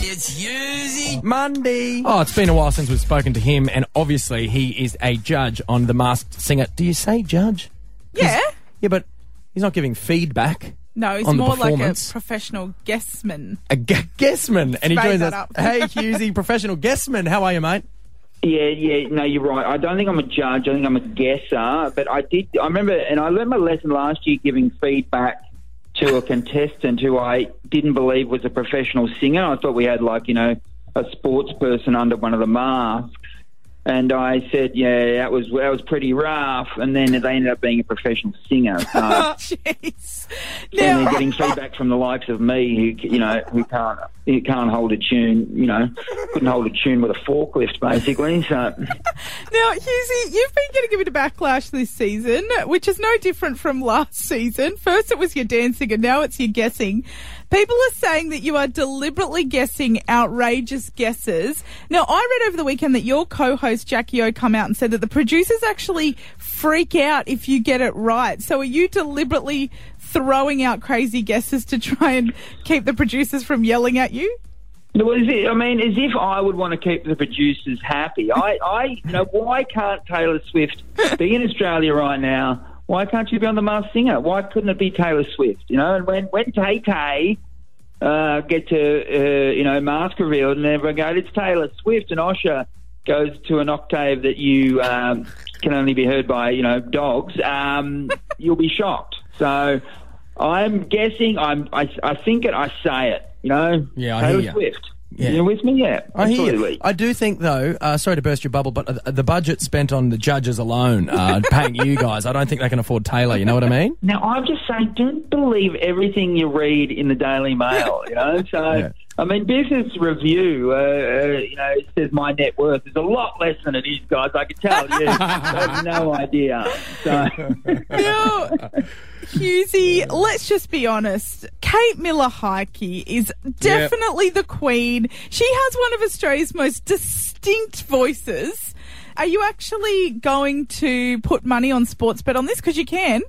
It's Hughsey. Monday. Oh, it's been a while since we've spoken to him, and obviously he is a judge on The Masked Singer. Do you say judge? Yeah. Yeah, but he's not giving feedback. No, he's on the more like a performance. professional guessman. A g- guessman, and he Raise joins that us. up. hey, Hughsey, professional guessman. How are you, mate? Yeah, yeah, no, you're right. I don't think I'm a judge. I think I'm a guesser. But I did. I remember, and I learned my lesson last year, giving feedback to a contestant who I didn't believe was a professional singer. I thought we had like you know a sports person under one of the masks. And I said, yeah, that was that was pretty rough. And then they ended up being a professional singer. So, oh, Jeez. and they're getting feedback from the likes of me, who you know, who can't who can't hold a tune. You know, couldn't hold a tune with a forklift, basically. So. now, Hughsey, you've been getting a bit of backlash this season, which is no different from last season. First, it was your dancing, and now it's your guessing. People are saying that you are deliberately guessing outrageous guesses. Now, I read over the weekend that your co-host Jackie O come out and said that the producers actually freak out if you get it right. So, are you deliberately throwing out crazy guesses to try and keep the producers from yelling at you? Is it, I mean, as if I would want to keep the producers happy. I, I, you know, why can't Taylor Swift be in Australia right now? Why can't she be on The Masked Singer? Why couldn't it be Taylor Swift? You know, and when when Tay Tay uh, get to uh, you know mask revealed and everyone go, it's Taylor Swift, and Osher goes to an octave that you um, can only be heard by you know dogs. Um, you'll be shocked. So. I'm guessing. I'm. I, I think it. I say it. You know. Yeah, I Taylor hear ya. Swift. Yeah. You with me? Yeah. I hear you. I do think, though, uh, sorry to burst your bubble, but uh, the budget spent on the judges alone, uh, paying you guys, I don't think they can afford Taylor. You know what I mean? Now, I'm just saying, don't believe everything you read in the Daily Mail. You know, so Yeah. I mean, Business Review, uh, uh, you know, it says my net worth is a lot less than it is, guys. I can tell you. I have no idea. So. Now, Hughsey, let's just be honest. Kate Miller Heidke is definitely the queen. She has one of Australia's most distinct voices. Are you actually going to put money on sports bet on this? Because you can.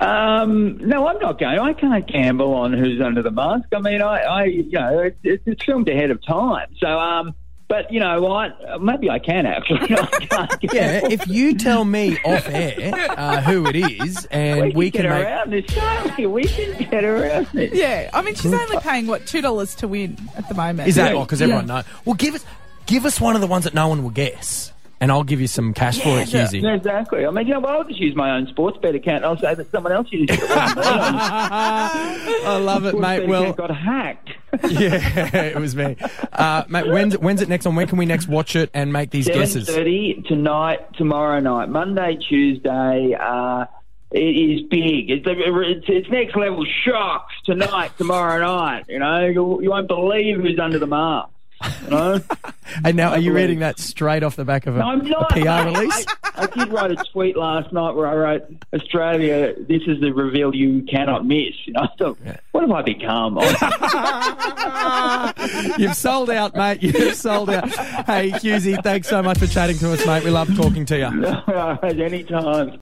Um, no, I'm not going. I can't gamble on who's under the mask. I mean, I, I you know, it's, it's, it's filmed ahead of time. So, um, but you know what? Maybe I can actually. I can't. Yeah, if you tell me off air uh, who it is, and we, can we can, get make. around this. Charlie. We can get around this. Yeah. I mean, she's only paying, what, $2 to win at the moment. Is that Yeah. because everyone knows? Well, give us give us one of the ones that no one will guess, and I'll give you some cash for it, Hughsey. Yeah, exactly. I mean, you know, well, I'll just use my own sports bet account. I'll say that someone else used it. I love it, Sports mate. bet Well, got hacked. yeah, it was me, uh, mate. When's when's it next on? When can we next watch it and make these guesses? thirty tonight, tomorrow night, Monday, Tuesday. Uh, it is big. It's, it's, it's next level shocks tonight, tomorrow night. You know, you, you won't believe who's under the mask. You know. And now, are you reading that straight off the back of a, No, a. PR release? I, I did write a tweet last night where I wrote, "Australia, this is the reveal you cannot miss." You know, so what have I become? You've sold out, mate. You've sold out. Hey, Hughsey, thanks so much for chatting to us, mate. We love talking to you. Anytime.